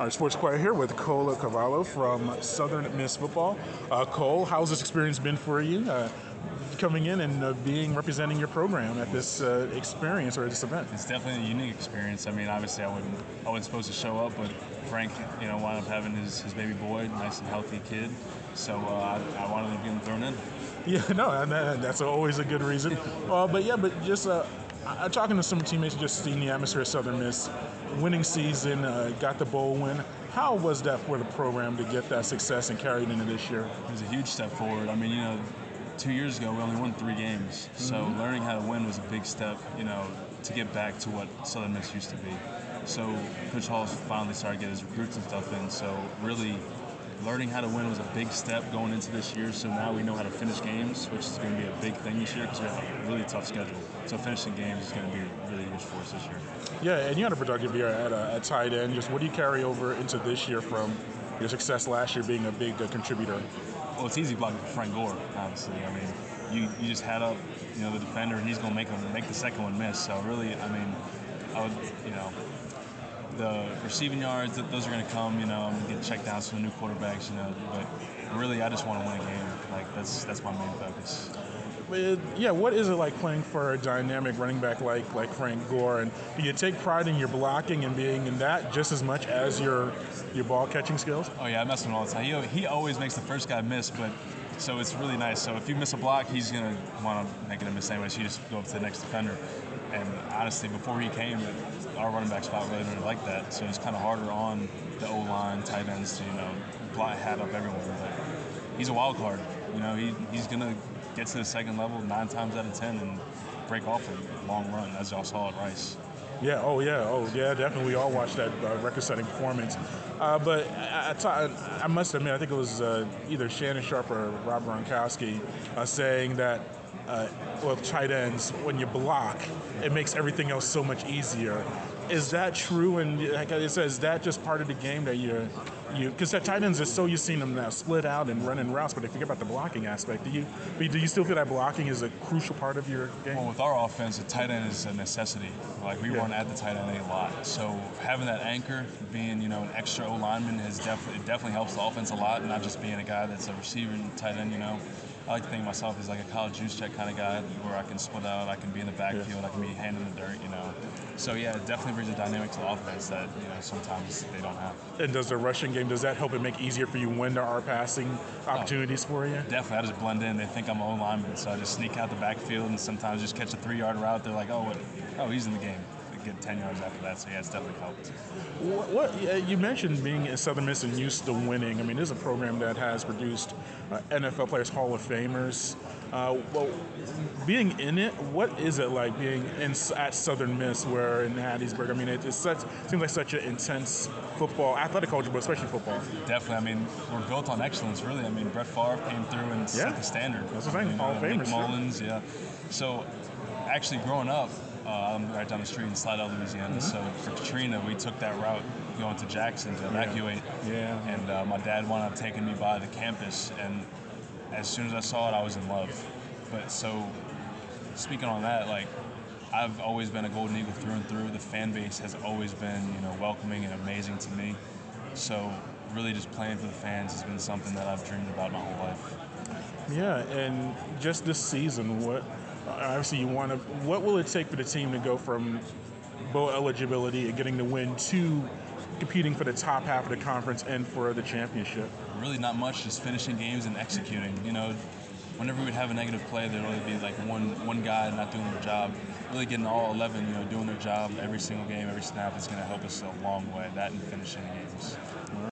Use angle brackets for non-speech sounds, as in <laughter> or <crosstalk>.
Our Sports Inquirer here with Cole Cavallo from Southern Miss Football. Uh, Cole, how's this experience been for you? Uh, coming in and uh, being representing your program at this uh, experience or this event. It's definitely a unique experience. I mean, obviously, I wasn't I wasn't supposed to show up, but Frank, you know, wound up having his, his baby boy, nice and healthy kid. So uh, I, I wanted to get him thrown in. Yeah, <laughs> no, and that, that's always a good reason. Uh, but yeah, but just I, talking to some teammates, just seeing the atmosphere at Southern Miss, winning season, uh, got the bowl win. How was that for the program to get that success and carry it into this year? It was a huge step forward. I mean, you know, two years ago we only won three games, so mm-hmm. learning how to win was a big step. You know, to get back to what Southern Miss used to be. So Coach Hall's finally started getting his recruits and stuff in. So really learning how to win was a big step going into this year. So now we know how to finish games, which is going to be a big thing this year because we have a really tough schedule. So finishing games is going to be really huge for us this year. Yeah, and you had a productive year at, uh, at tight end. Just what do you carry over into this year from your success last year being a big uh, contributor? Well, it's easy blocking for Frank Gore, obviously. I mean, you, you just had up, you know, the defender, and he's going to make him make the second one miss. So really, I mean, I would, you know, the receiving yards, those are going to come. You know, I'm going to get checked down some new quarterbacks. You know, but really, I just want to win a game. Like that's that's my main focus. yeah, what is it like playing for a dynamic running back like like Frank Gore? And do you take pride in your blocking and being in that just as much as your your ball catching skills? Oh yeah, I mess with him all the time. He, he always makes the first guy miss, but so it's really nice. So if you miss a block, he's gonna want to make it a miss anyway. So you just go up to the next defender. And honestly, before he came, our running back spot really didn't like that. So it's kind of harder on the O line, tight ends to you know block hat up everyone. But he's a wild card. You know, he, he's gonna get to the second level nine times out of ten and break off a long run, as y'all saw at Rice. Yeah. Oh, yeah. Oh, yeah. Definitely. We all watched that uh, record-setting performance. Uh, but I, must admit, I think it was uh, either Shannon Sharpe or Rob Gronkowski uh, saying that uh, well, tight ends, when you block, it makes everything else so much easier. Is that true? And like I said, is that just part of the game that you're you because the tight ends are so you've seen them now split out and running routes, but if you forget about the blocking aspect, do you do you still feel that blocking is a crucial part of your game? Well, with our offense, the tight end is a necessity. Like we yeah. run at the tight end a lot, so having that anchor, being you know an extra O lineman, has definitely it definitely helps the offense a lot, not just being a guy that's a receiver and tight end. You know, I like to think of myself as like a college Juszczyk kind of guy, where I can split out, I can be in the backfield, yeah. I can be hand in the dirt. You know, so yeah, it definitely brings a dynamic to the offense that you know sometimes they don't have. And does the rushing game does that help it make easier for you when there are passing oh, opportunities oh, for you? Definitely, I just blend in. They think I'm a lineman, so I just sneak out the backfield and sometimes just catch a three yard route. They're like, oh, what? oh, he's in the game get 10 yards after that. So, yeah, it's definitely helped. What, what you mentioned being in Southern Miss and used to winning. I mean, this is a program that has produced uh, NFL players, Hall of Famers. Uh, well, being in it, what is it like being in at Southern Miss, where in Hattiesburg? I mean, it, it's such seems like such an intense football, athletic culture, but especially football. Definitely. I mean, we're built on excellence, really. I mean, Brett Favre came through and yeah. set the standard. That's the thing. Hall of Famers. Nick Mullens, yeah. So, actually, growing up, uh, I'm right down the street in Slidell, Louisiana. Mm-hmm. So for Katrina, we took that route going to Jackson to evacuate. Yeah. yeah. And uh, my dad wound up taking me by the campus, and as soon as I saw it, I was in love. But so, speaking on that, like I've always been a Golden Eagle through and through. The fan base has always been, you know, welcoming and amazing to me. So really, just playing for the fans has been something that I've dreamed about my whole life. Yeah, and just this season, what obviously you want to. What will it take for the team to go from bowl eligibility and getting the win to competing for the top half of the conference and for the championship? Really, not much. Just finishing games and executing. You know, whenever we'd have a negative play, there'd only be like one one guy not doing their job. Really getting all 11, you know, doing their job every single game, every snap is going to help us a long way. That and finishing games.